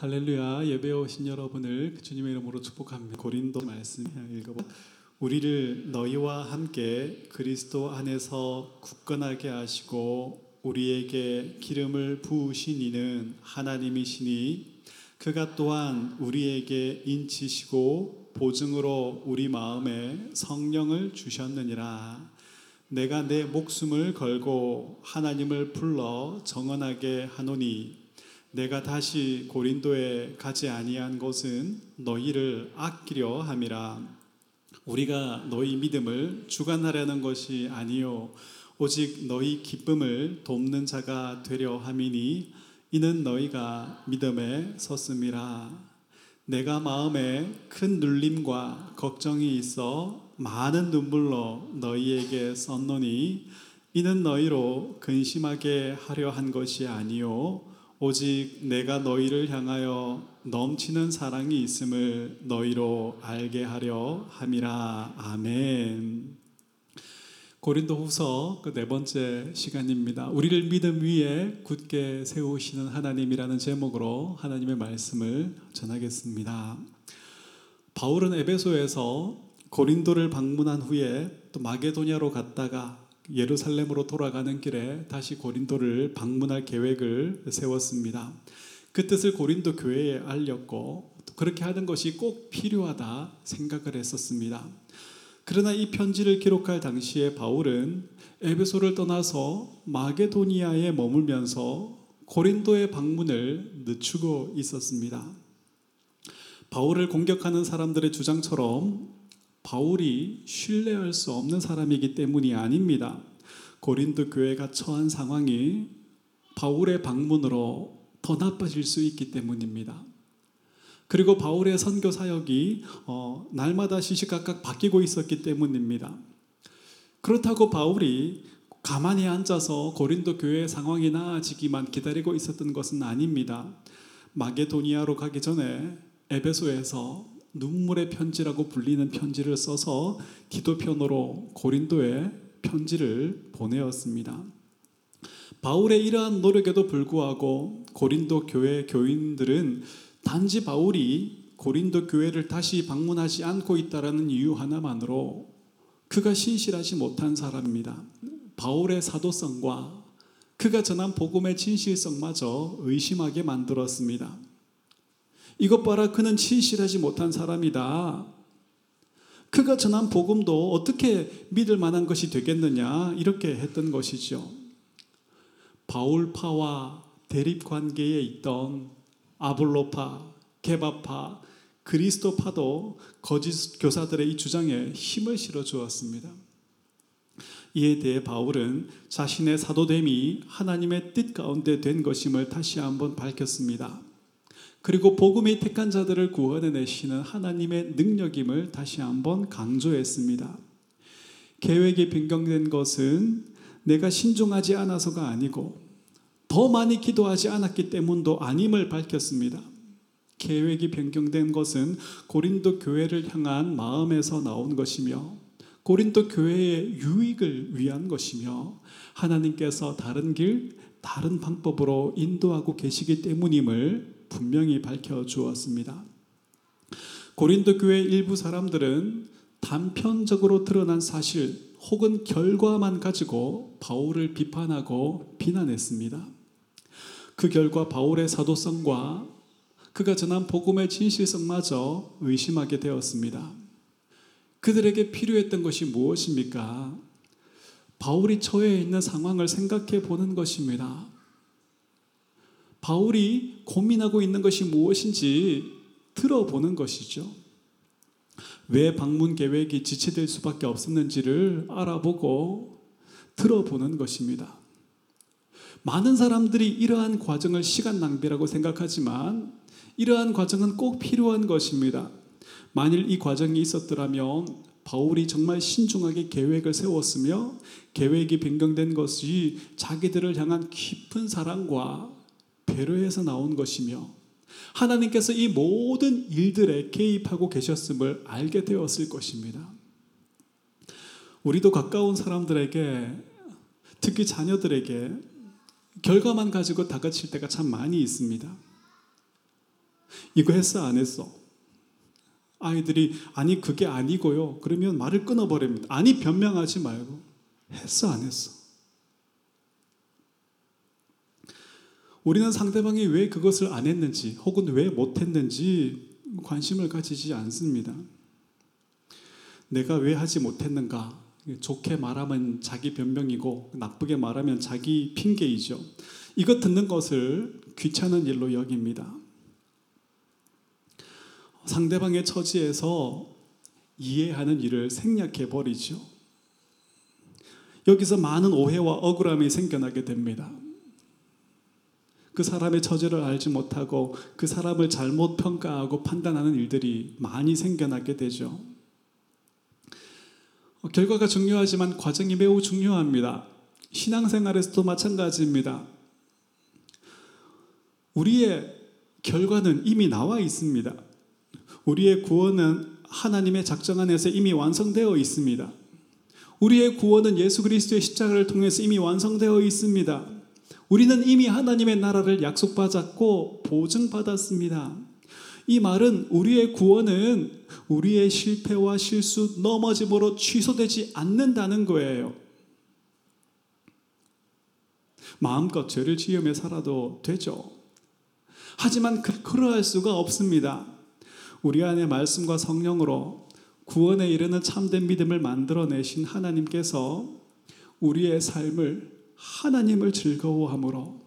할렐루야 예배 오신 여러분을 주님의 이름으로 축복합니다. 고린도 말씀 읽어보. 우리를 너희와 함께 그리스도 안에서 굳건하게 하시고 우리에게 기름을 부으신 이는 하나님이시니 그가 또한 우리에게 인치시고 보증으로 우리 마음에 성령을 주셨느니라. 내가 내 목숨을 걸고 하나님을 불러 정언하게 하노니 내가 다시 고린도에 가지 아니한 것은 너희를 아끼려 함이라. 우리가 너희 믿음을 주관하려는 것이 아니요 오직 너희 기쁨을 돕는 자가 되려 함이니 이는 너희가 믿음에 섰음이라. 내가 마음에 큰 눌림과 걱정이 있어 많은 눈물로 너희에게 썼노니 이는 너희로 근심하게 하려 한 것이 아니요 오직 내가 너희를 향하여 넘치는 사랑이 있음을 너희로 알게 하려 함이라 아멘. 고린도후서 그 네 번째 시간입니다. 우리를 믿음 위에 굳게 세우시는 하나님이라는 제목으로 하나님의 말씀을 전하겠습니다. 바울은 에베소에서 고린도를 방문한 후에 또 마게도냐로 갔다가 예루살렘으로 돌아가는 길에 다시 고린도를 방문할 계획을 세웠습니다. 그 뜻을 고린도 교회에 알렸고 그렇게 하는 것이 꼭 필요하다 생각을 했었습니다. 그러나 이 편지를 기록할 당시에 바울은 에베소를 떠나서 마게도니아에 머물면서 고린도의 방문을 늦추고 있었습니다. 바울을 공격하는 사람들의 주장처럼 바울이 신뢰할 수 없는 사람이기 때문이 아닙니다. 고린도 교회가 처한 상황이 바울의 방문으로 더 나빠질 수 있기 때문입니다. 그리고 바울의 선교 사역이 어, 날마다 시시각각 바뀌고 있었기 때문입니다. 그렇다고 바울이 가만히 앉아서 고린도 교회의 상황이 나아지기만 기다리고 있었던 것은 아닙니다. 마게도니아로 가기 전에 에베소에서 눈물의 편지라고 불리는 편지를 써서 기도편으로 고린도에 편지를 보내었습니다. 바울의 이러한 노력에도 불구하고 고린도 교회 교인들은 단지 바울이 고린도 교회를 다시 방문하지 않고 있다라는 이유 하나만으로 그가 신실하지 못한 사람입니다. 바울의 사도성과 그가 전한 복음의 진실성마저 의심하게 만들었습니다. 이것 봐라 그는 진실하지 못한 사람이다. 그가 전한 복음도 어떻게 믿을 만한 것이 되겠느냐 이렇게 했던 것이죠. 바울파와 대립 관계에 있던 아볼로파, 게바파, 그리스도파도 거짓 교사들의 이 주장에 힘을 실어 주었습니다. 이에 대해 바울은 자신의 사도됨이 하나님의 뜻 가운데 된 것임을 다시 한번 밝혔습니다. 그리고 복음의 택한 자들을 구원해 내시는 하나님의 능력임을 다시 한번 강조했습니다. 계획이 변경된 것은 내가 신중하지 않아서가 아니고 더 많이 기도하지 않았기 때문도 아님을 밝혔습니다. 계획이 변경된 것은 고린도 교회를 향한 마음에서 나온 것이며 고린도 교회의 유익을 위한 것이며 하나님께서 다른 길, 다른 방법으로 인도하고 계시기 때문임을 분명히 밝혀 주었습니다. 고린도 교회 일부 사람들은 단편적으로 드러난 사실 혹은 결과만 가지고 바울을 비판하고 비난했습니다. 그 결과 바울의 사도성과 그가 전한 복음의 진실성마저 의심하게 되었습니다. 그들에게 필요했던 것이 무엇입니까? 바울이 처해 있는 상황을 생각해 보는 것입니다. 바울이 고민하고 있는 것이 무엇인지 들어보는 것이죠. 왜 방문 계획이 지체될 수밖에 없었는지를 알아보고 들어보는 것입니다. 많은 사람들이 이러한 과정을 시간 낭비라고 생각하지만 이러한 과정은 꼭 필요한 것입니다. 만일 이 과정이 있었더라면 바울이 정말 신중하게 계획을 세웠으며 계획이 변경된 것이 자기들을 향한 깊은 사랑과 배려에서 나온 것이며 하나님께서 이 모든 일들에 개입하고 계셨음을 알게 되었을 것입니다. 우리도 가까운 사람들에게 특히 자녀들에게 결과만 가지고 다그칠 때가 참 많이 있습니다. 이거 했어 안 했어? 아이들이 아니 그게 아니고요. 그러면 말을 끊어버립니다. 아니 변명하지 말고 했어 안 했어? 우리는 상대방이 왜 그것을 안 했는지 혹은 왜 못했는지 관심을 가지지 않습니다. 내가 왜 하지 못했는가? 좋게 말하면 자기 변명이고 나쁘게 말하면 자기 핑계이죠. 이것 듣는 것을 귀찮은 일로 여깁니다. 상대방의 처지에서 이해하는 일을 생략해 버리죠. 여기서 많은 오해와 억울함이 생겨나게 됩니다. 그 사람의 처지를 알지 못하고 그 사람을 잘못 평가하고 판단하는 일들이 많이 생겨나게 되죠. 결과가 중요하지만 과정이 매우 중요합니다. 신앙생활에서도 마찬가지입니다. 우리의 결과는 이미 나와 있습니다. 우리의 구원은 하나님의 작정 안에서 이미 완성되어 있습니다. 우리의 구원은 예수 그리스도의 십자가를 통해서 이미 완성되어 있습니다. 우리는 이미 하나님의 나라를 약속받았고 보증받았습니다. 이 말은 우리의 구원은 우리의 실패와 실수, 넘어짐으로 취소되지 않는다는 거예요. 마음껏 죄를 지으며 살아도 되죠. 하지만 그, 그러할 수가 없습니다. 우리 안에 말씀과 성령으로 구원에 이르는 참된 믿음을 만들어내신 하나님께서 우리의 삶을 하나님을 즐거워함으로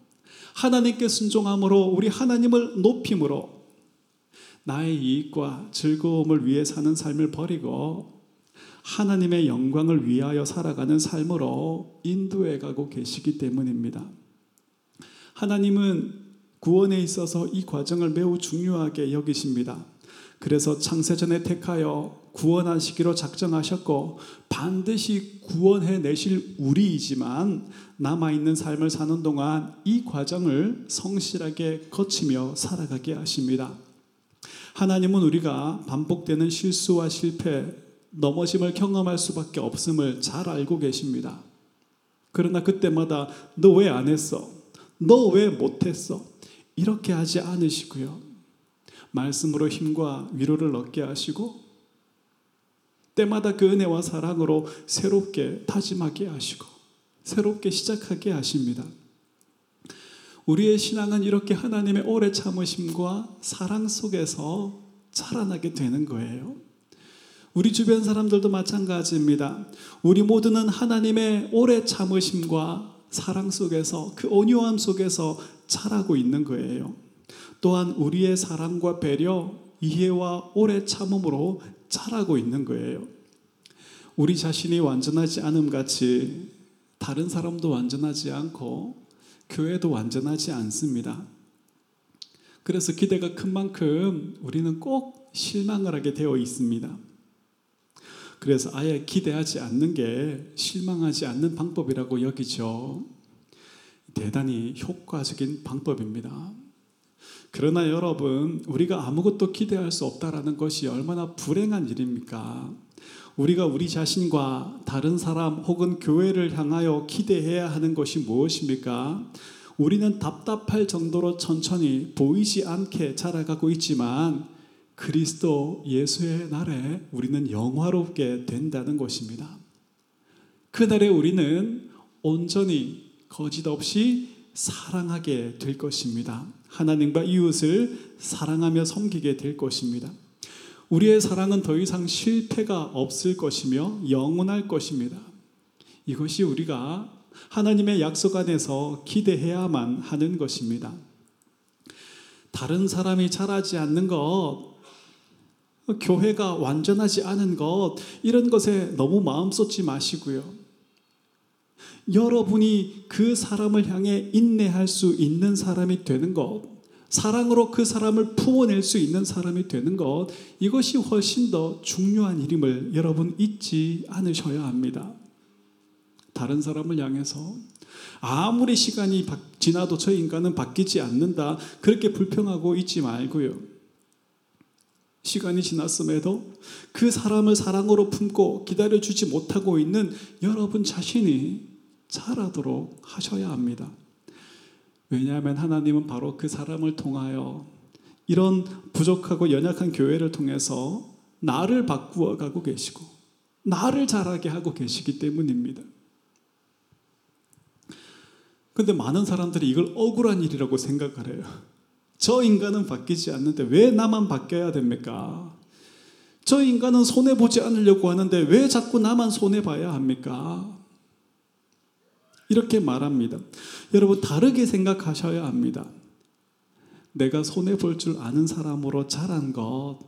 하나님께 순종함으로 우리 하나님을 높임으로 나의 이익과 즐거움을 위해 사는 삶을 버리고 하나님의 영광을 위하여 살아가는 삶으로 인도해 가고 계시기 때문입니다. 하나님은 구원에 있어서 이 과정을 매우 중요하게 여기십니다. 그래서 창세전에 택하여 구원하시기로 작정하셨고 반드시 구원해 내실 우리이지만 남아 있는 삶을 사는 동안 이 과정을 성실하게 거치며 살아가게 하십니다. 하나님은 우리가 반복되는 실수와 실패, 넘어짐을 경험할 수밖에 없음을 잘 알고 계십니다. 그러나 그때마다 너 왜 안 했어? 너 왜 못했어? 이렇게 하지 않으시고요. 말씀으로 힘과 위로를 얻게 하시고 때마다 그 은혜와 사랑으로 새롭게 다짐하게 하시고 새롭게 시작하게 하십니다. 우리의 신앙은 이렇게 하나님의 오래 참으심과 사랑 속에서 자라나게 되는 거예요. 우리 주변 사람들도 마찬가지입니다. 우리 모두는 하나님의 오래 참으심과 사랑 속에서 그 온유함 속에서 자라고 있는 거예요. 또한 우리의 사랑과 배려, 이해와 오래 참음으로 자라고 있는 거예요. 우리 자신이 완전하지 않음 같이 다른 사람도 완전하지 않고 교회도 완전하지 않습니다. 그래서 기대가 큰 만큼 우리는 꼭 실망을 하게 되어 있습니다. 그래서 아예 기대하지 않는 게 실망하지 않는 방법이라고 여기죠. 대단히 효과적인 방법입니다. 그러나 여러분, 우리가 아무것도 기대할 수 없다라는 것이 얼마나 불행한 일입니까? 우리가 우리 자신과 다른 사람 혹은 교회를 향하여 기대해야 하는 것이 무엇입니까? 우리는 답답할 정도로 천천히 보이지 않게 자라가고 있지만 그리스도 예수의 날에 우리는 영화롭게 된다는 것입니다. 그날에 우리는 온전히 거짓 없이 사랑하게 될 것입니다. 하나님과 이웃을 사랑하며 섬기게 될 것입니다. 우리의 사랑은 더 이상 실패가 없을 것이며 영원할 것입니다. 이것이 우리가 하나님의 약속 안에서 기대해야만 하는 것입니다. 다른 사람이 잘하지 않는 것, 교회가 완전하지 않은 것, 이런 것에 너무 마음 쏟지 마시고요. 여러분이 그 사람을 향해 인내할 수 있는 사람이 되는 것, 사랑으로 그 사람을 품어낼 수 있는 사람이 되는 것, 이것이 훨씬 더 중요한 일임을 여러분 잊지 않으셔야 합니다. 다른 사람을 향해서 아무리 시간이 지나도 저 인간은 바뀌지 않는다. 그렇게 불평하고 있지 말고요. 시간이 지났음에도 그 사람을 사랑으로 품고 기다려주지 못하고 있는 여러분 자신이 잘하도록 하셔야 합니다. 왜냐하면 하나님은 바로 그 사람을 통하여 이런 부족하고 연약한 교회를 통해서 나를 바꾸어 가고 계시고 나를 자라게 하고 계시기 때문입니다. 근데 많은 사람들이 이걸 억울한 일이라고 생각을 해요. 저 인간은 바뀌지 않는데 왜 나만 바뀌어야 됩니까? 저 인간은 손해보지 않으려고 하는데 왜 자꾸 나만 손해봐야 합니까? 이렇게 말합니다. 여러분, 다르게 생각하셔야 합니다. 내가 손해볼 줄 아는 사람으로 자란 것,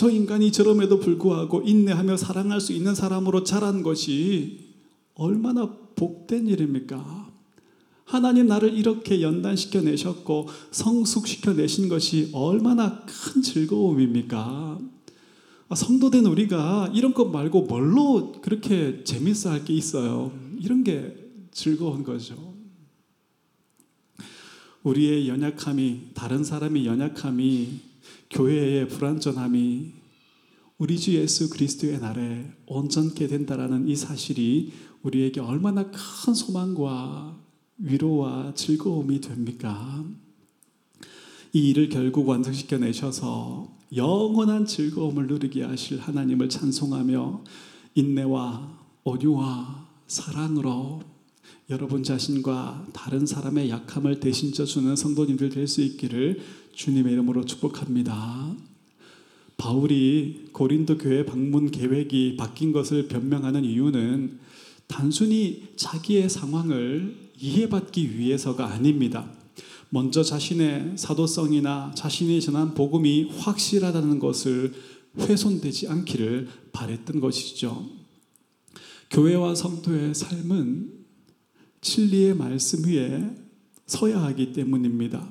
저 인간이 저럼에도 불구하고 인내하며 사랑할 수 있는 사람으로 자란 것이 얼마나 복된 일입니까? 하나님 나를 이렇게 연단시켜 내셨고 성숙시켜 내신 것이 얼마나 큰 즐거움입니까? 아, 성도된 우리가 이런 것 말고 뭘로 그렇게 재밌어 할 게 있어요? 이런 게 즐거운 거죠. 우리의 연약함이, 다른 사람의 연약함이, 교회의 불완전함이 우리 주 예수 그리스도의 날에 온전케 된다라는 이 사실이 우리에게 얼마나 큰 소망과 위로와 즐거움이 됩니까? 이 일을 결국 완성시켜 내셔서 영원한 즐거움을 누리게 하실 하나님을 찬송하며 인내와 온유와 사랑으로 여러분 자신과 다른 사람의 약함을 대신져 주는 성도님들 될 수 있기를 주님의 이름으로 축복합니다. 바울이 고린도 교회 방문 계획이 바뀐 것을 변명하는 이유는 단순히 자기의 상황을 이해받기 위해서가 아닙니다. 먼저 자신의 사도성이나 자신이 전한 복음이 확실하다는 것을 훼손되지 않기를 바랬던 것이죠. 교회와 성도의 삶은 진리의 말씀 위에 서야 하기 때문입니다.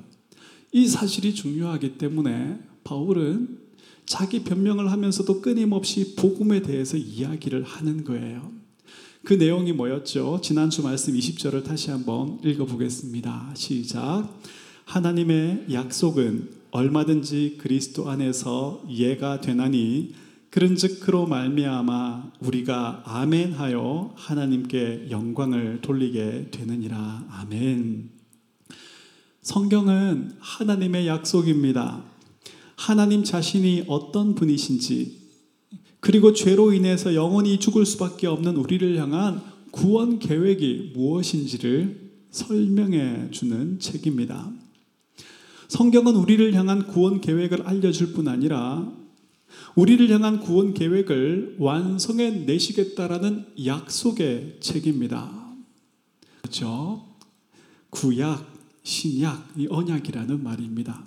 이 사실이 중요하기 때문에 바울은 자기 변명을 하면서도 끊임없이 복음에 대해서 이야기를 하는 거예요. 그 내용이 뭐였죠? 지난주 말씀 20절을 다시 한번 읽어보겠습니다. 시작. 하나님의 약속은 얼마든지 그리스도 안에서 예가 되나니 그런즉 그로 말미암아 우리가 아멘하여 하나님께 영광을 돌리게 되느니라. 아멘. 성경은 하나님의 약속입니다. 하나님 자신이 어떤 분이신지 그리고 죄로 인해서 영원히 죽을 수밖에 없는 우리를 향한 구원 계획이 무엇인지를 설명해 주는 책입니다. 성경은 우리를 향한 구원 계획을 알려줄 뿐 아니라 우리를 향한 구원 계획을 완성해 내시겠다라는 약속의 책입니다. 그렇죠? 구약, 신약, 이 언약이라는 말입니다.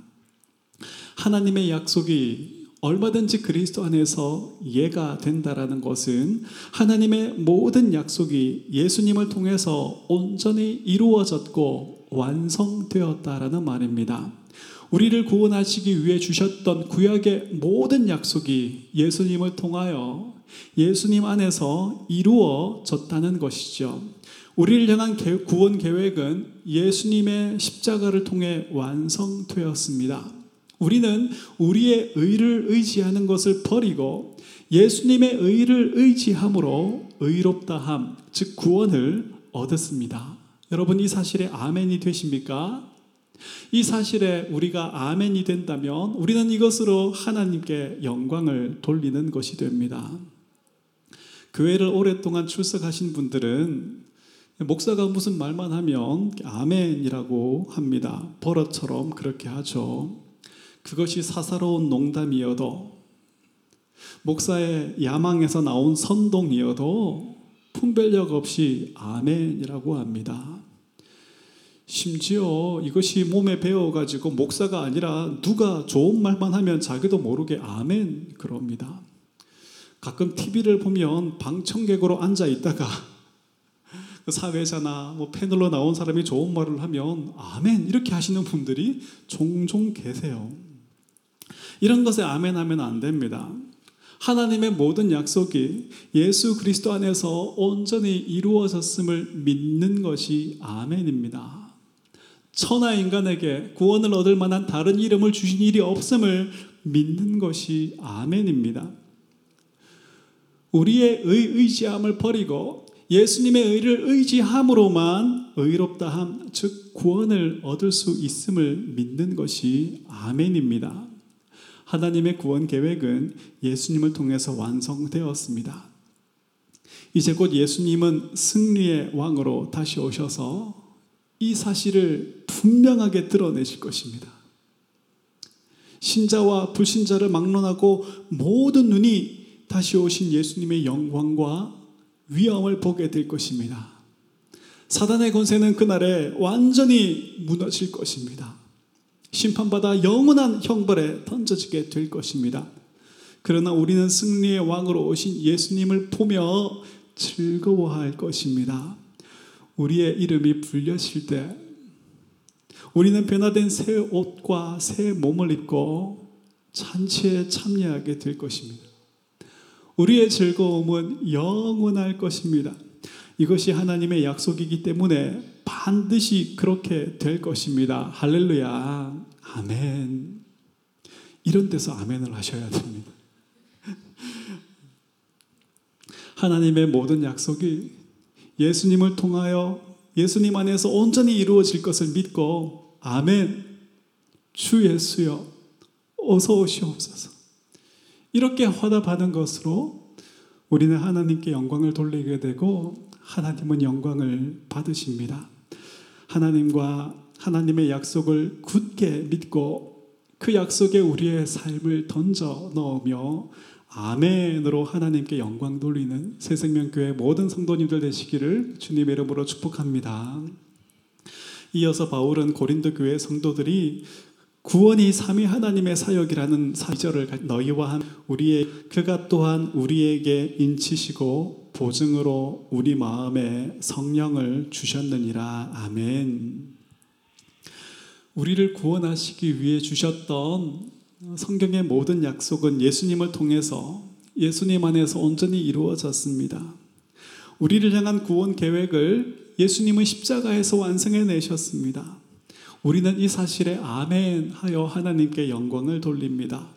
하나님의 약속이 얼마든지 그리스도 안에서 예가 된다라는 것은 하나님의 모든 약속이 예수님을 통해서 온전히 이루어졌고 완성되었다라는 말입니다. 우리를 구원하시기 위해 주셨던 구약의 모든 약속이 예수님을 통하여 예수님 안에서 이루어졌다는 것이죠. 우리를 향한 구원 계획은 예수님의 십자가를 통해 완성되었습니다. 우리는 우리의 의를 의지하는 것을 버리고 예수님의 의를 의지함으로 의롭다함, 즉 구원을 얻었습니다. 여러분 이 사실에 아멘이 되십니까? 이 사실에 우리가 아멘이 된다면 우리는 이것으로 하나님께 영광을 돌리는 것이 됩니다. 교회를 오랫동안 출석하신 분들은 목사가 무슨 말만 하면 아멘이라고 합니다. 버릇처럼 그렇게 하죠. 그것이 사사로운 농담이어도 목사의 야망에서 나온 선동이어도 분별력 없이 아멘이라고 합니다. 심지어 이것이 몸에 배어가지고 목사가 아니라 누가 좋은 말만 하면 자기도 모르게 아멘 그럽니다. 가끔 TV를 보면 방청객으로 앉아 있다가 그 사회자나 뭐 패널로 나온 사람이 좋은 말을 하면 아멘 이렇게 하시는 분들이 종종 계세요. 이런 것에 아멘 하면 안 됩니다. 하나님의 모든 약속이 예수 그리스도 안에서 온전히 이루어졌음을 믿는 것이 아멘입니다. 천하 인간에게 구원을 얻을 만한 다른 이름을 주신 일이 없음을 믿는 것이 아멘입니다. 우리의 의, 의지함을 버리고 예수님의 의를 의지함으로만 의롭다함, 즉 구원을 얻을 수 있음을 믿는 것이 아멘입니다. 하나님의 구원 계획은 예수님을 통해서 완성되었습니다. 이제 곧 예수님은 승리의 왕으로 다시 오셔서 이 사실을 분명하게 드러내실 것입니다. 신자와 불신자를 막론하고 모든 눈이 다시 오신 예수님의 영광과 위엄을 보게 될 것입니다. 사단의 권세는 그날에 완전히 무너질 것입니다. 심판받아 영원한 형벌에 던져지게 될 것입니다. 그러나 우리는 승리의 왕으로 오신 예수님을 보며 즐거워할 것입니다. 우리의 이름이 불려질 때 우리는 변화된 새 옷과 새 몸을 입고 잔치에 참여하게 될 것입니다. 우리의 즐거움은 영원할 것입니다. 이것이 하나님의 약속이기 때문에 반드시 그렇게 될 것입니다. 할렐루야. 아멘. 이런 데서 아멘을 하셔야 됩니다. 하나님의 모든 약속이 예수님을 통하여 예수님 안에서 온전히 이루어질 것을 믿고 아멘. 주 예수여 어서 오시옵소서. 이렇게 화답하는 것으로 우리는 하나님께 영광을 돌리게 되고 하나님은 영광을 받으십니다. 하나님과 하나님의 약속을 굳게 믿고 그 약속에 우리의 삶을 던져 넣으며 아멘으로 하나님께 영광 돌리는 새생명교회 모든 성도님들 되시기를 주님의 이름으로 축복합니다. 이어서 바울은 고린도 교회 성도들이 구원이 삼위 하나님의 사역이라는 사절을 너희와 우리의 그가 또한 우리에게 인치시고 보증으로 우리 마음에 성령을 주셨느니라 아멘. 우리를 구원하시기 위해 주셨던 성경의 모든 약속은 예수님을 통해서 예수님 안에서 온전히 이루어졌습니다. 우리를 향한 구원 계획을 예수님은 십자가에서 완성해 내셨습니다. 우리는 이 사실에 아멘 하여 하나님께 영광을 돌립니다.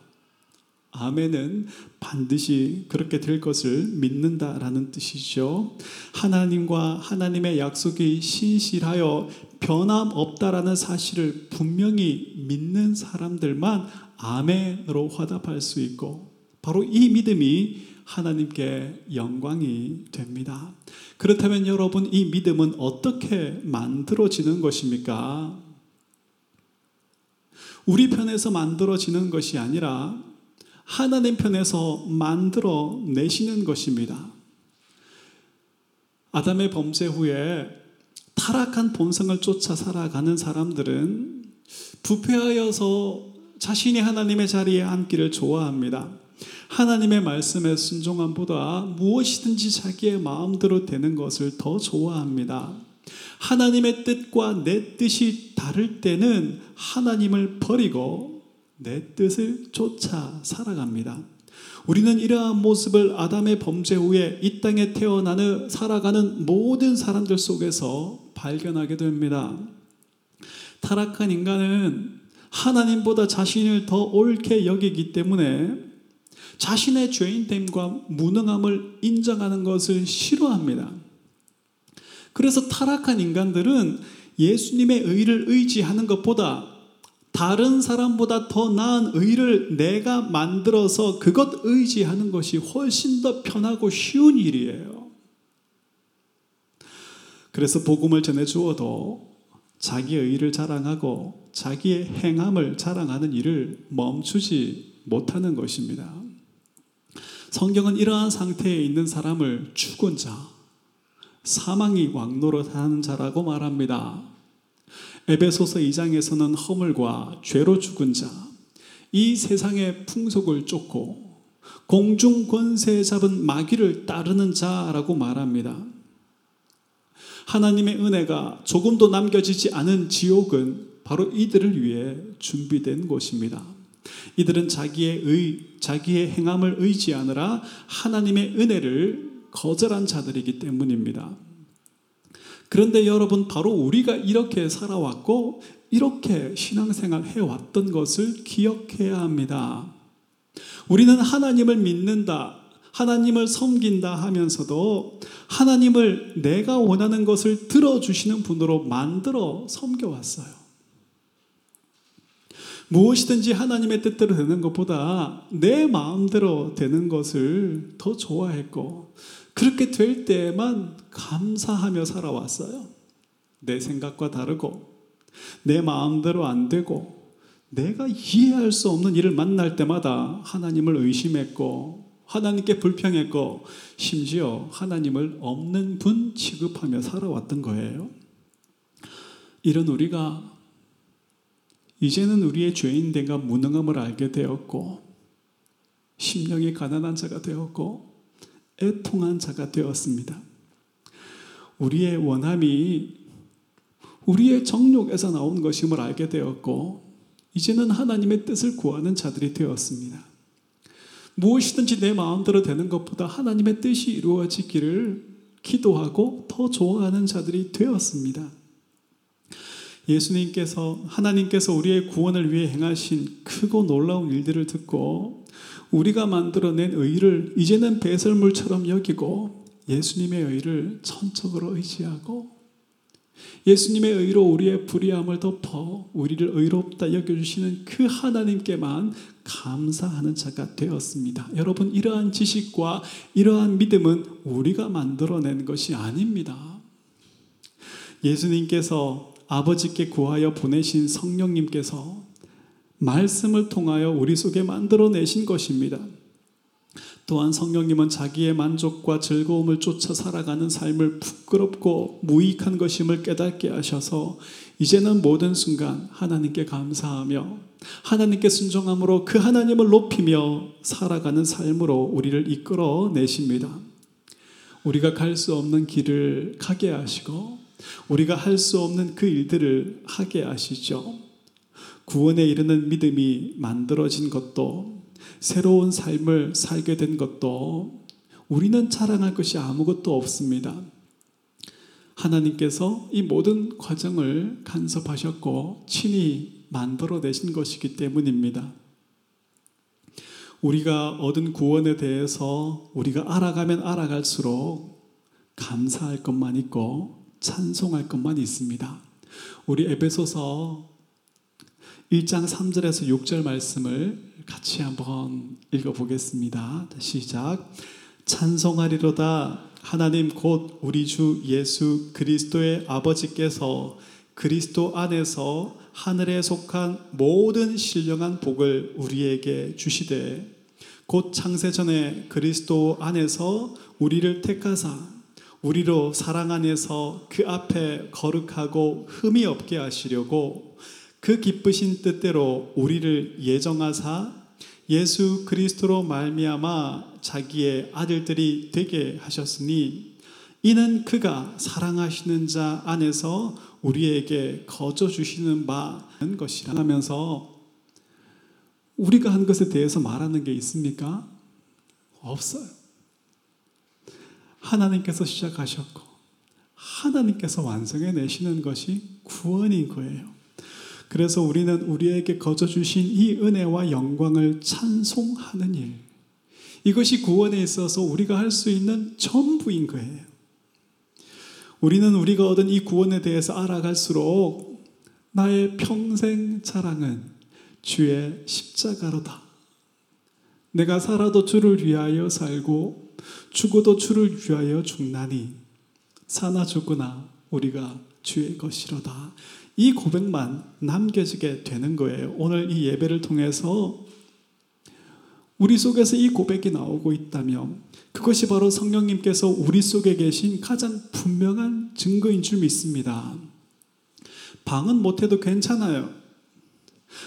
아멘은 반드시 그렇게 될 것을 믿는다라는 뜻이죠. 하나님과 하나님의 약속이 신실하여 변함없다라는 사실을 분명히 믿는 사람들만 아멘으로 화답할 수 있고 바로 이 믿음이 하나님께 영광이 됩니다. 그렇다면 여러분 이 믿음은 어떻게 만들어지는 것입니까? 우리 편에서 만들어지는 것이 아니라 하나님 편에서 만들어 내시는 것입니다. 아담의 범죄 후에 타락한 본성을 쫓아 살아가는 사람들은 부패하여서 자신이 하나님의 자리에 앉기를 좋아합니다. 하나님의 말씀에 순종함보다 무엇이든지 자기의 마음대로 되는 것을 더 좋아합니다. 하나님의 뜻과 내 뜻이 다를 때는 하나님을 버리고 내 뜻을 쫓아 살아갑니다. 우리는 이러한 모습을 아담의 범죄 후에 이 땅에 태어나는 살아가는 모든 사람들 속에서 발견하게 됩니다. 타락한 인간은 하나님보다 자신을 더 옳게 여기기 때문에 자신의 죄인됨과 무능함을 인정하는 것을 싫어합니다. 그래서 타락한 인간들은 예수님의 의를 의지하는 것보다 다른 사람보다 더 나은 의를 내가 만들어서 그것 의지하는 것이 훨씬 더 편하고 쉬운 일이에요. 그래서 복음을 전해 주어도 자기의 의를 자랑하고 자기의 행함을 자랑하는 일을 멈추지 못하는 것입니다. 성경은 이러한 상태에 있는 사람을 죽은 자, 사망이 왕노릇하는 자라고 말합니다. 에베소서 2장에서는 허물과 죄로 죽은 자, 이 세상의 풍속을 쫓고 공중 권세 잡은 마귀를 따르는 자라고 말합니다. 하나님의 은혜가 조금도 남겨지지 않은 지옥은 바로 이들을 위해 준비된 곳입니다. 이들은 자기의 의, 자기의 행함을 의지하느라 하나님의 은혜를 거절한 자들이기 때문입니다. 그런데 여러분, 바로 우리가 이렇게 살아왔고, 이렇게 신앙생활 해왔던 것을 기억해야 합니다. 우리는 하나님을 믿는다. 하나님을 섬긴다 하면서도 하나님을 내가 원하는 것을 들어주시는 분으로 만들어 섬겨왔어요. 무엇이든지 하나님의 뜻대로 되는 것보다 내 마음대로 되는 것을 더 좋아했고, 그렇게 될 때만 감사하며 살아왔어요. 내 생각과 다르고, 내 마음대로 안 되고, 내가 이해할 수 없는 일을 만날 때마다 하나님을 의심했고, 하나님께 불평했고, 심지어 하나님을 없는 분 취급하며 살아왔던 거예요. 이런 우리가 이제는 우리의 죄인됨과 무능함을 알게 되었고, 심령이 가난한 자가 되었고, 애통한 자가 되었습니다. 우리의 원함이 우리의 정욕에서 나온 것임을 알게 되었고, 이제는 하나님의 뜻을 구하는 자들이 되었습니다. 무엇이든지 내 마음대로 되는 것보다 하나님의 뜻이 이루어지기를 기도하고 더 좋아하는 자들이 되었습니다. 예수님께서 하나님께서 우리의 구원을 위해 행하신 크고 놀라운 일들을 듣고 우리가 만들어낸 의를 이제는 배설물처럼 여기고 예수님의 의를 천적으로 의지하고 예수님의 의로 우리의 불의함을 덮어 우리를 의롭다 여겨주시는 그 하나님께만 감사하는 자가 되었습니다. 여러분, 이러한 지식과 이러한 믿음은 우리가 만들어낸 것이 아닙니다. 예수님께서 아버지께 구하여 보내신 성령님께서 말씀을 통하여 우리 속에 만들어내신 것입니다. 또한 성령님은 자기의 만족과 즐거움을 쫓아 살아가는 삶을 부끄럽고 무익한 것임을 깨닫게 하셔서 이제는 모든 순간 하나님께 감사하며 하나님께 순종함으로 그 하나님을 높이며 살아가는 삶으로 우리를 이끌어 내십니다. 우리가 갈 수 없는 길을 가게 하시고 우리가 할 수 없는 그 일들을 하게 하시죠. 구원에 이르는 믿음이 만들어진 것도 새로운 삶을 살게 된 것도 우리는 자랑할 것이 아무것도 없습니다. 하나님께서 이 모든 과정을 간섭하셨고 친히 만들어내신 것이기 때문입니다. 우리가 얻은 구원에 대해서 우리가 알아가면 알아갈수록 감사할 것만 있고 찬송할 것만 있습니다. 우리 에베소서 1장 3절에서 6절 말씀을 같이 한번 읽어보겠습니다. 시작. 찬송하리로다 하나님 곧 우리 주 예수 그리스도의 아버지께서 그리스도 안에서 하늘에 속한 모든 신령한 복을 우리에게 주시되 곧 창세 전에 그리스도 안에서 우리를 택하사 우리로 사랑 안에서 그 앞에 거룩하고 흠이 없게 하시려고 그 기쁘신 뜻대로 우리를 예정하사 예수 그리스도로 말미암아 자기의 아들들이 되게 하셨으니 이는 그가 사랑하시는 자 안에서 우리에게 거저 주시는 바는 것이라 하면서 우리가 한 것에 대해서 말하는 게 있습니까? 없어요. 하나님께서 시작하셨고 하나님께서 완성해 내시는 것이 구원인 거예요. 그래서 우리는 우리에게 거저 주신 이 은혜와 영광을 찬송하는 일. 이것이 구원에 있어서 우리가 할 수 있는 전부인 거예요. 우리는 우리가 얻은 이 구원에 대해서 알아갈수록 나의 평생 자랑은 주의 십자가로다. 내가 살아도 주를 위하여 살고 죽어도 주를 위하여 죽나니 사나 죽으나 우리가 주의 것이로다. 이 고백만 남겨지게 되는 거예요. 오늘 이 예배를 통해서 우리 속에서 이 고백이 나오고 있다면 그것이 바로 성령님께서 우리 속에 계신 가장 분명한 증거인 줄 믿습니다. 방언 못해도 괜찮아요.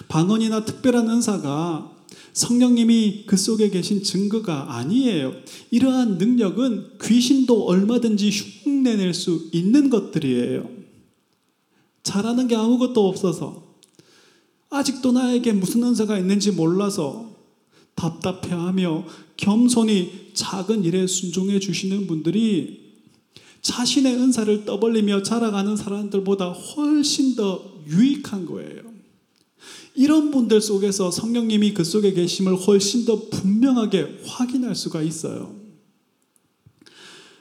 방언이나 특별한 은사가 성령님이 그 속에 계신 증거가 아니에요. 이러한 능력은 귀신도 얼마든지 흉내낼 수 있는 것들이에요. 잘하는 게 아무것도 없어서 아직도 나에게 무슨 은사가 있는지 몰라서 답답해하며 겸손히 작은 일에 순종해 주시는 분들이 자신의 은사를 떠벌리며 자라가는 사람들보다 훨씬 더 유익한 거예요. 이런 분들 속에서 성령님이 그 속에 계심을 훨씬 더 분명하게 확인할 수가 있어요.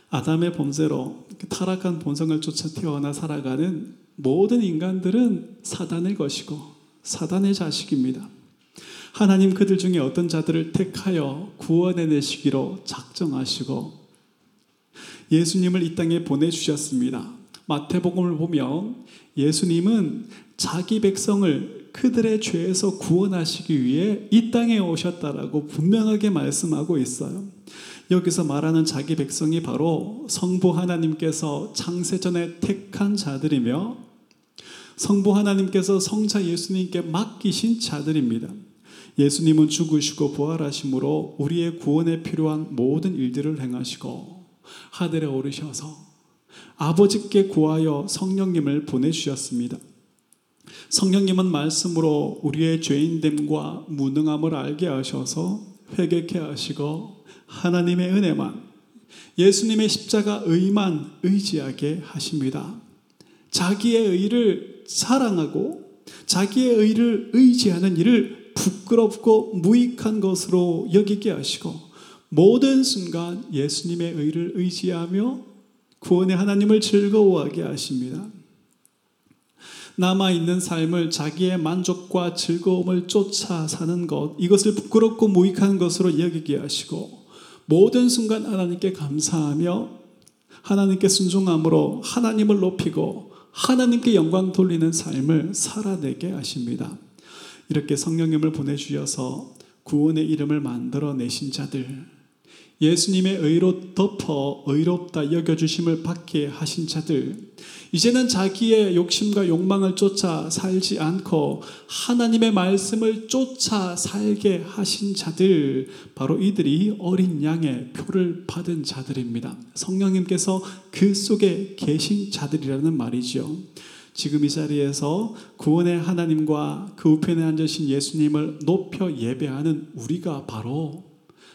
아담의 범죄로 타락한 본성을 쫓아 태어나 살아가는 모든 인간들은 사단의 것이고 사단의 자식입니다. 하나님 그들 중에 어떤 자들을 택하여 구원해 내시기로 작정하시고 예수님을 이 땅에 보내주셨습니다. 마태복음을 보면 예수님은 자기 백성을 그들의 죄에서 구원하시기 위해 이 땅에 오셨다라고 분명하게 말씀하고 있어요. 여기서 말하는 자기 백성이 바로 성부 하나님께서 창세전에 택한 자들이며 성부 하나님께서 성자 예수님께 맡기신 자들입니다. 예수님은 죽으시고 부활하심으로 우리의 구원에 필요한 모든 일들을 행하시고 하늘에 오르셔서 아버지께 구하여 성령님을 보내주셨습니다. 성령님은 말씀으로 우리의 죄인됨과 무능함을 알게 하셔서 회개케 하시고 하나님의 은혜만 예수님의 십자가 의만 의지하게 하십니다. 자기의 의를 사랑하고 자기의 의를 의지하는 일을 부끄럽고 무익한 것으로 여기게 하시고 모든 순간 예수님의 의를 의지하며 구원의 하나님을 즐거워하게 하십니다. 남아 있는 삶을 자기의 만족과 즐거움을 쫓아 사는 것, 이것을 부끄럽고 무익한 것으로 여기게 하시고, 모든 순간 하나님께 감사하며, 하나님께 순종함으로 하나님을 높이고, 하나님께 영광 돌리는 삶을 살아내게 하십니다. 이렇게 성령님을 보내주셔서 구원의 이름을 만들어 내신 자들, 예수님의 의로 덮어 의롭다 여겨주심을 받게 하신 자들, 이제는 자기의 욕심과 욕망을 쫓아 살지 않고 하나님의 말씀을 쫓아 살게 하신 자들, 바로 이들이 어린 양의 표를 받은 자들입니다. 성령님께서 그 속에 계신 자들이라는 말이죠. 지금 이 자리에서 구원의 하나님과 그 우편에 앉으신 예수님을 높여 예배하는 우리가 바로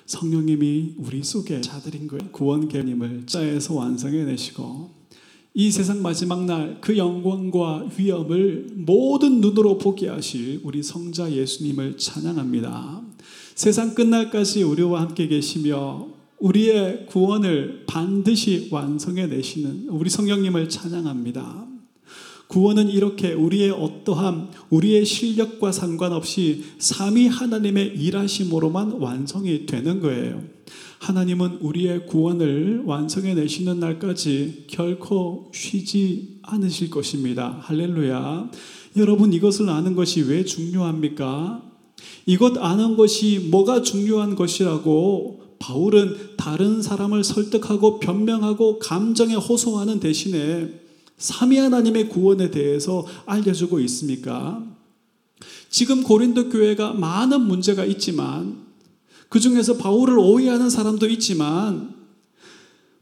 성령님이 우리 속에 자들인 거예요. 구원 개념을 짜에서 완성해 내시고 이 세상 마지막 날 그 영광과 위엄을 모든 눈으로 보게 하실 우리 성자 예수님을 찬양합니다. 세상 끝날까지 우리와 함께 계시며 우리의 구원을 반드시 완성해 내시는 우리 성령님을 찬양합니다. 구원은 이렇게 우리의 어떠함, 우리의 실력과 상관없이 삼위 하나님의 일하심으로만 완성이 되는 거예요. 하나님은 우리의 구원을 완성해 내시는 날까지 결코 쉬지 않으실 것입니다. 할렐루야. 여러분 이것을 아는 것이 왜 중요합니까? 이것 아는 것이 뭐가 중요한 것이라고 바울은 다른 사람을 설득하고 변명하고 감정에 호소하는 대신에 삼위 하나님의 구원에 대해서 알려주고 있습니까? 지금 고린도 교회가 많은 문제가 있지만 그 중에서 바울을 오해하는 사람도 있지만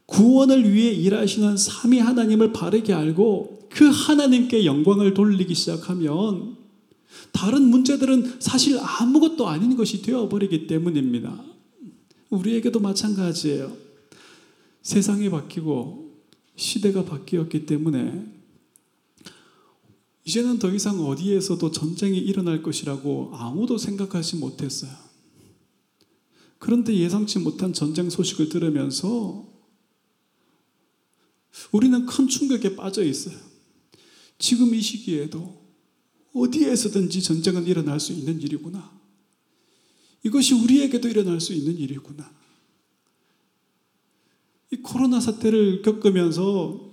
구원을 위해 일하시는 삼위 하나님을 바르게 알고 그 하나님께 영광을 돌리기 시작하면 다른 문제들은 사실 아무것도 아닌 것이 되어버리기 때문입니다. 우리에게도 마찬가지예요. 세상이 바뀌고 시대가 바뀌었기 때문에 이제는 더 이상 어디에서도 전쟁이 일어날 것이라고 아무도 생각하지 못했어요. 그런데 예상치 못한 전쟁 소식을 들으면서 우리는 큰 충격에 빠져 있어요. 지금 이 시기에도 어디에서든지 전쟁은 일어날 수 있는 일이구나. 이것이 우리에게도 일어날 수 있는 일이구나. 이 코로나 사태를 겪으면서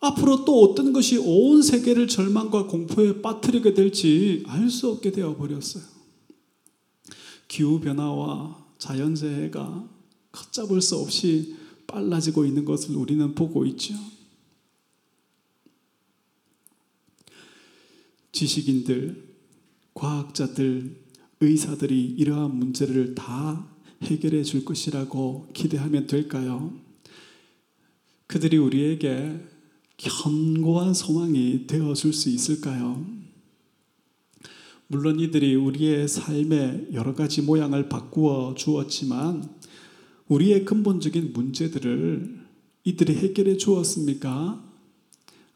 앞으로 또 어떤 것이 온 세계를 절망과 공포에 빠뜨리게 될지 알 수 없게 되어 버렸어요. 기후 변화와 자연재해가 걷잡을 수 없이 빨라지고 있는 것을 우리는 보고 있죠. 지식인들, 과학자들, 의사들이 이러한 문제를 다 해결해 줄 것이라고 기대하면 될까요? 그들이 우리에게 견고한 소망이 되어 줄 수 있을까요? 물론 이들이 우리의 삶의 여러 가지 모양을 바꾸어 주었지만 우리의 근본적인 문제들을 이들이 해결해 주었습니까?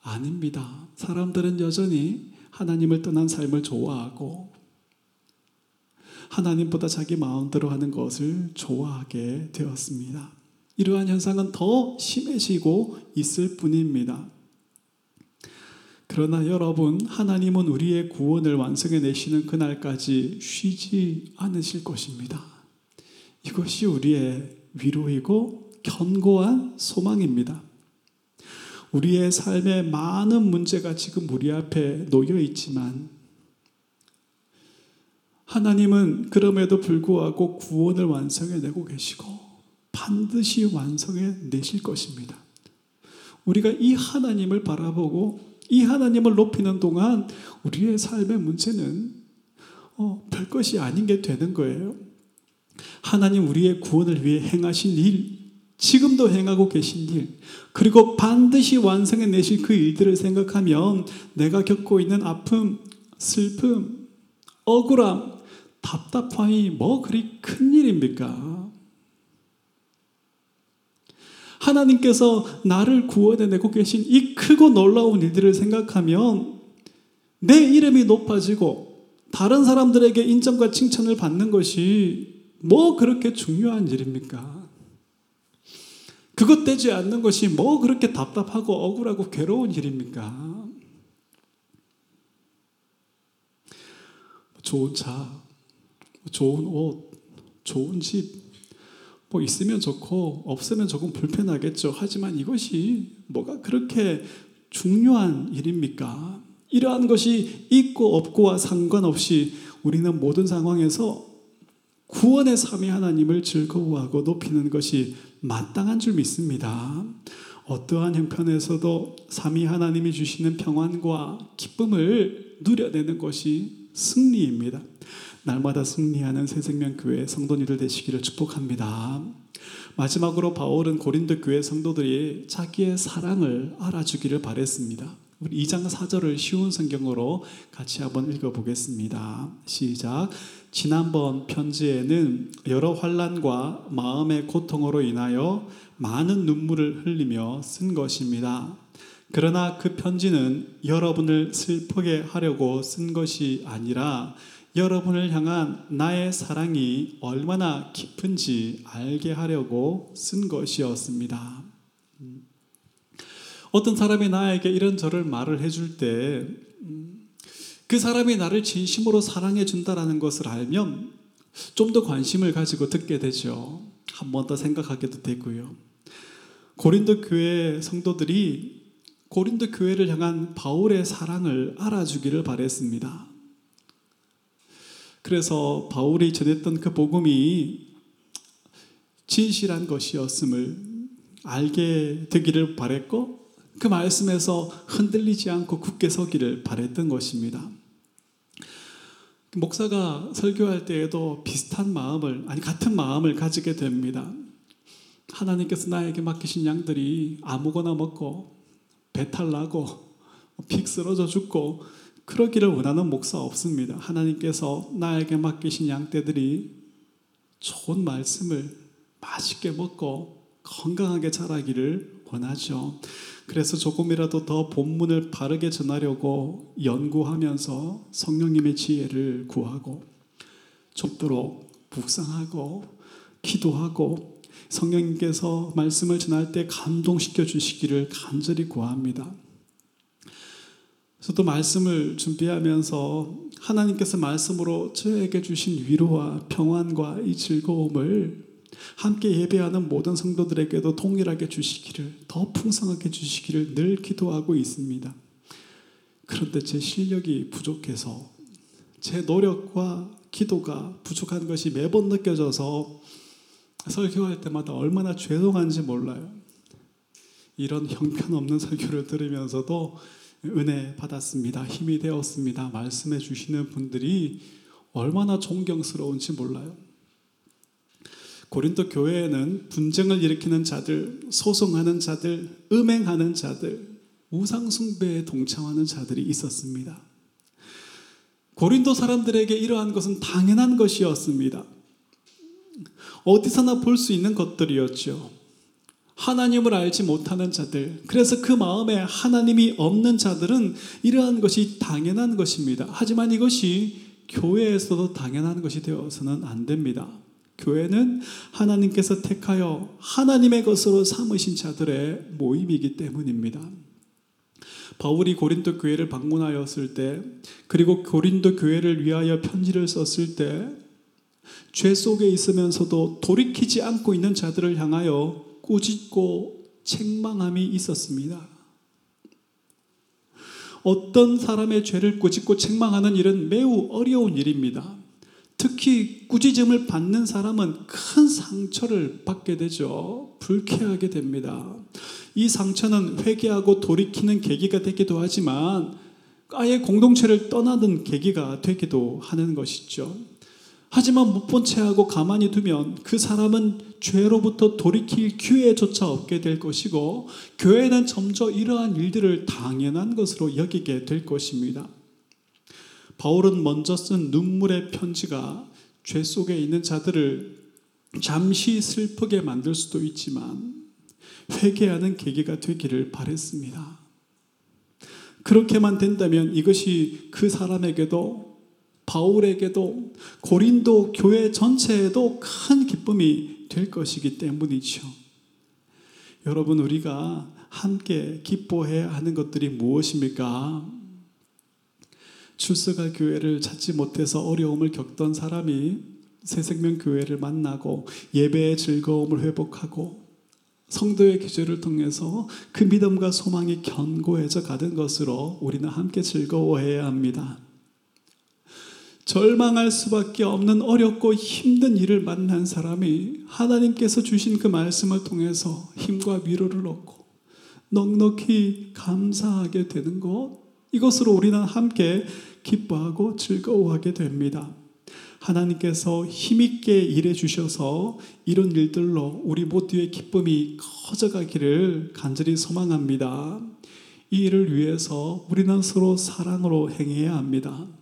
아닙니다. 사람들은 여전히 하나님을 떠난 삶을 좋아하고 하나님보다 자기 마음대로 하는 것을 좋아하게 되었습니다. 이러한 현상은 더 심해지고 있을 뿐입니다. 그러나 여러분, 하나님은 우리의 구원을 완성해 내시는 그날까지 쉬지 않으실 것입니다. 이것이 우리의 위로이고 견고한 소망입니다. 우리의 삶에 많은 문제가 지금 우리 앞에 놓여 있지만 하나님은 그럼에도 불구하고 구원을 완성해 내고 계시고 반드시 완성해 내실 것입니다. 우리가 이 하나님을 바라보고 이 하나님을 높이는 동안 우리의 삶의 문제는 어, 별 것이 아닌 게 되는 거예요. 하나님 우리의 구원을 위해 행하신 일, 지금도 행하고 계신 일, 그리고 반드시 완성해 내실 그 일들을 생각하면 내가 겪고 있는 아픔, 슬픔, 억울함, 답답함이 뭐 그리 큰 일입니까? 하나님께서 나를 구원해내고 계신 이 크고 놀라운 일들을 생각하면 내 이름이 높아지고 다른 사람들에게 인정과 칭찬을 받는 것이 뭐 그렇게 중요한 일입니까? 그것 되지 않는 것이 뭐 그렇게 답답하고 억울하고 괴로운 일입니까? 좋은 차, 좋은 옷, 좋은 집, 뭐 있으면 좋고 없으면 조금 불편하겠죠. 하지만 이것이 뭐가 그렇게 중요한 일입니까? 이러한 것이 있고 없고와 상관없이 우리는 모든 상황에서 구원의 삼위 하나님을 즐거워하고 높이는 것이 마땅한 줄 믿습니다. 어떠한 형편에서도 삼위 하나님이 주시는 평안과 기쁨을 누려내는 것이 승리입니다. 날마다 승리하는 새생명 교회 성도님들 되시기를 축복합니다. 마지막으로 바울은 고린도 교회 성도들이 자기의 사랑을 알아주기를 바랬습니다. 우리 2장 4절을 쉬운 성경으로 같이 한번 읽어보겠습니다. 시작. 지난번 편지에는 여러 환란과 마음의 고통으로 인하여 많은 눈물을 흘리며 쓴 것입니다. 그러나 그 편지는 여러분을 슬프게 하려고 쓴 것이 아니라 여러분을 향한 나의 사랑이 얼마나 깊은지 알게 하려고 쓴 것이었습니다. 어떤 사람이 나에게 이런저런 말을 해줄 때, 그 사람이 나를 진심으로 사랑해 준다라는 것을 알면 좀 더 관심을 가지고 듣게 되죠. 한 번 더 생각하게도 되고요. 고린도 교회 성도들이 고린도 교회를 향한 바울의 사랑을 알아주기를 바랬습니다. 그래서 바울이 전했던 그 복음이 진실한 것이었음을 알게 되기를 바랬고 그 말씀에서 흔들리지 않고 굳게 서기를 바랬던 것입니다. 목사가 설교할 때에도 비슷한 마음을 아니 같은 마음을 가지게 됩니다. 하나님께서 나에게 맡기신 양들이 아무거나 먹고 배탈 나고 픽 쓰러져 죽고 그러기를 원하는 목사 없습니다. 하나님께서 나에게 맡기신 양떼들이 좋은 말씀을 맛있게 먹고 건강하게 자라기를 원하죠. 그래서 조금이라도 더 본문을 바르게 전하려고 연구하면서 성령님의 지혜를 구하고 좁도록 묵상하고 기도하고 성령님께서 말씀을 전할 때 감동시켜 주시기를 간절히 구합니다. 저도 말씀을 준비하면서 하나님께서 말씀으로 저에게 주신 위로와 평안과 이 즐거움을 함께 예배하는 모든 성도들에게도 동일하게 주시기를 더 풍성하게 주시기를 늘 기도하고 있습니다. 그런데 제 실력이 부족해서 제 노력과 기도가 부족한 것이 매번 느껴져서 설교할 때마다 얼마나 죄송한지 몰라요. 이런 형편없는 설교를 들으면서도 은혜 받았습니다. 힘이 되었습니다. 말씀해 주시는 분들이 얼마나 존경스러운지 몰라요. 고린도 교회에는 분쟁을 일으키는 자들, 소송하는 자들, 음행하는 자들, 우상숭배에 동참하는 자들이 있었습니다. 고린도 사람들에게 이러한 것은 당연한 것이었습니다. 어디서나 볼 수 있는 것들이었죠. 하나님을 알지 못하는 자들, 그래서 그 마음에 하나님이 없는 자들은 이러한 것이 당연한 것입니다. 하지만 이것이 교회에서도 당연한 것이 되어서는 안 됩니다. 교회는 하나님께서 택하여 하나님의 것으로 삼으신 자들의 모임이기 때문입니다. 바울이 고린도 교회를 방문하였을 때, 그리고 고린도 교회를 위하여 편지를 썼을 때, 죄 속에 있으면서도 돌이키지 않고 있는 자들을 향하여 꾸짖고 책망함이 있었습니다. 어떤 사람의 죄를 꾸짖고 책망하는 일은 매우 어려운 일입니다. 특히 꾸짖음을 받는 사람은 큰 상처를 받게 되죠. 불쾌하게 됩니다. 이 상처는 회개하고 돌이키는 계기가 되기도 하지만 아예 공동체를 떠나는 계기가 되기도 하는 것이죠. 하지만 못 본 채하고 가만히 두면 그 사람은 죄로부터 돌이킬 기회조차 없게 될 것이고 교회는 점점 이러한 일들을 당연한 것으로 여기게 될 것입니다. 바울은 먼저 쓴 눈물의 편지가 죄 속에 있는 자들을 잠시 슬프게 만들 수도 있지만 회개하는 계기가 되기를 바랬습니다. 그렇게만 된다면 이것이 그 사람에게도 바울에게도 고린도 교회 전체에도 큰 기쁨이 될 것이기 때문이죠. 여러분, 우리가 함께 기뻐해야 하는 것들이 무엇입니까? 출석할 교회를 찾지 못해서 어려움을 겪던 사람이 새생명 교회를 만나고 예배의 즐거움을 회복하고 성도의 기절을 통해서 그 믿음과 소망이 견고해져 가는 것으로 우리는 함께 즐거워해야 합니다. 절망할 수밖에 없는 어렵고 힘든 일을 만난 사람이 하나님께서 주신 그 말씀을 통해서 힘과 위로를 얻고 넉넉히 감사하게 되는 것, 이것으로 우리는 함께 기뻐하고 즐거워하게 됩니다. 하나님께서 힘있게 일해 주셔서 이런 일들로 우리 모두의 기쁨이 커져가기를 간절히 소망합니다. 이 일을 위해서 우리는 서로 사랑으로 행해야 합니다.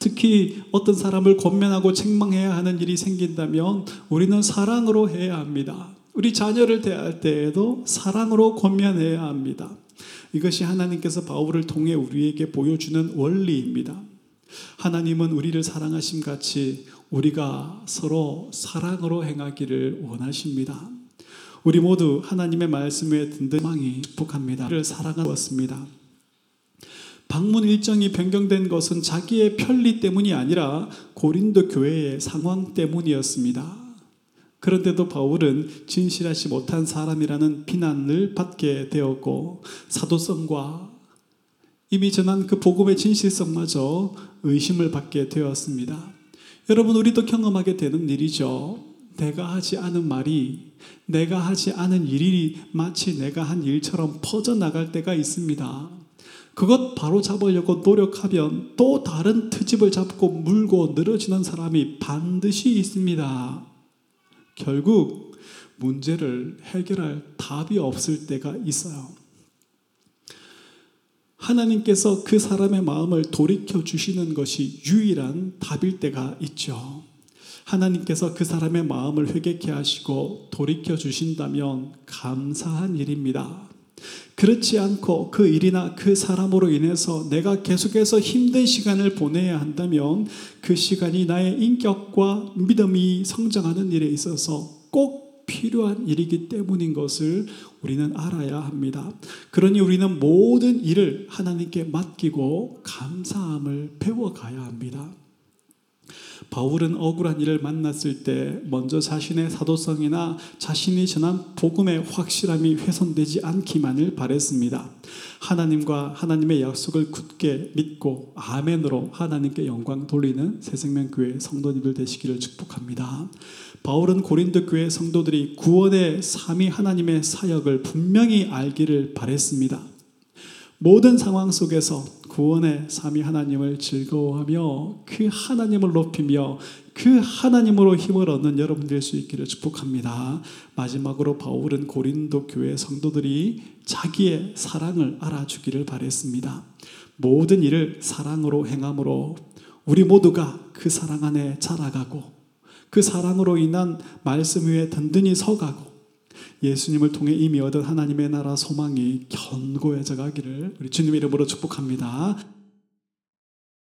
특히 어떤 사람을 권면하고 책망해야 하는 일이 생긴다면 우리는 사랑으로 해야 합니다. 우리 자녀를 대할 때에도 사랑으로 권면해야 합니다. 이것이 하나님께서 바울을 통해 우리에게 보여주는 원리입니다. 하나님은 우리를 사랑하심 같이 우리가 서로 사랑으로 행하기를 원하십니다. 우리 모두 하나님의 말씀에 든든히 복합니다. 를 사랑하였습니다. 방문 일정이 변경된 것은 자기의 편리 때문이 아니라 고린도 교회의 상황 때문이었습니다. 그런데도 바울은 진실하지 못한 사람이라는 비난을 받게 되었고 사도성과 이미 전한 그 복음의 진실성마저 의심을 받게 되었습니다. 여러분 우리도 경험하게 되는 일이죠. 내가 하지 않은 말이 내가 하지 않은 일이 마치 내가 한 일처럼 퍼져나갈 때가 있습니다. 그것 바로 잡으려고 노력하면 또 다른 트집을 잡고 물고 늘어지는 사람이 반드시 있습니다. 결국 문제를 해결할 답이 없을 때가 있어요. 하나님께서 그 사람의 마음을 돌이켜 주시는 것이 유일한 답일 때가 있죠. 하나님께서 그 사람의 마음을 회개케 하시고 돌이켜 주신다면 감사한 일입니다. 그렇지 않고 그 일이나 그 사람으로 인해서 내가 계속해서 힘든 시간을 보내야 한다면 그 시간이 나의 인격과 믿음이 성장하는 일에 있어서 꼭 필요한 일이기 때문인 것을 우리는 알아야 합니다. 그러니 우리는 모든 일을 하나님께 맡기고 감사함을 배워가야 합니다. 바울은 억울한 일을 만났을 때 먼저 자신의 사도성이나 자신이 전한 복음의 확실함이 훼손되지 않기만을 바랬습니다. 하나님과 하나님의 약속을 굳게 믿고 아멘으로 하나님께 영광 돌리는 새생명교회 성도님들 되시기를 축복합니다. 바울은 고린도 교회 성도들이 구원의 삼위 하나님의 사역을 분명히 알기를 바랬습니다. 모든 상황 속에서 구원의 삼위 하나님을 즐거워하며 그 하나님을 높이며 그 하나님으로 힘을 얻는 여러분 될 수 있기를 축복합니다. 마지막으로 바울은 고린도 교회 성도들이 자기의 사랑을 알아주기를 바랬습니다. 모든 일을 사랑으로 행함으로 우리 모두가 그 사랑 안에 자라가고 그 사랑으로 인한 말씀 위에 든든히 서가고 예수님을 통해 이미 얻은 하나님의 나라 소망이 견고해져 가기를 우리 주님 이름으로 축복합니다.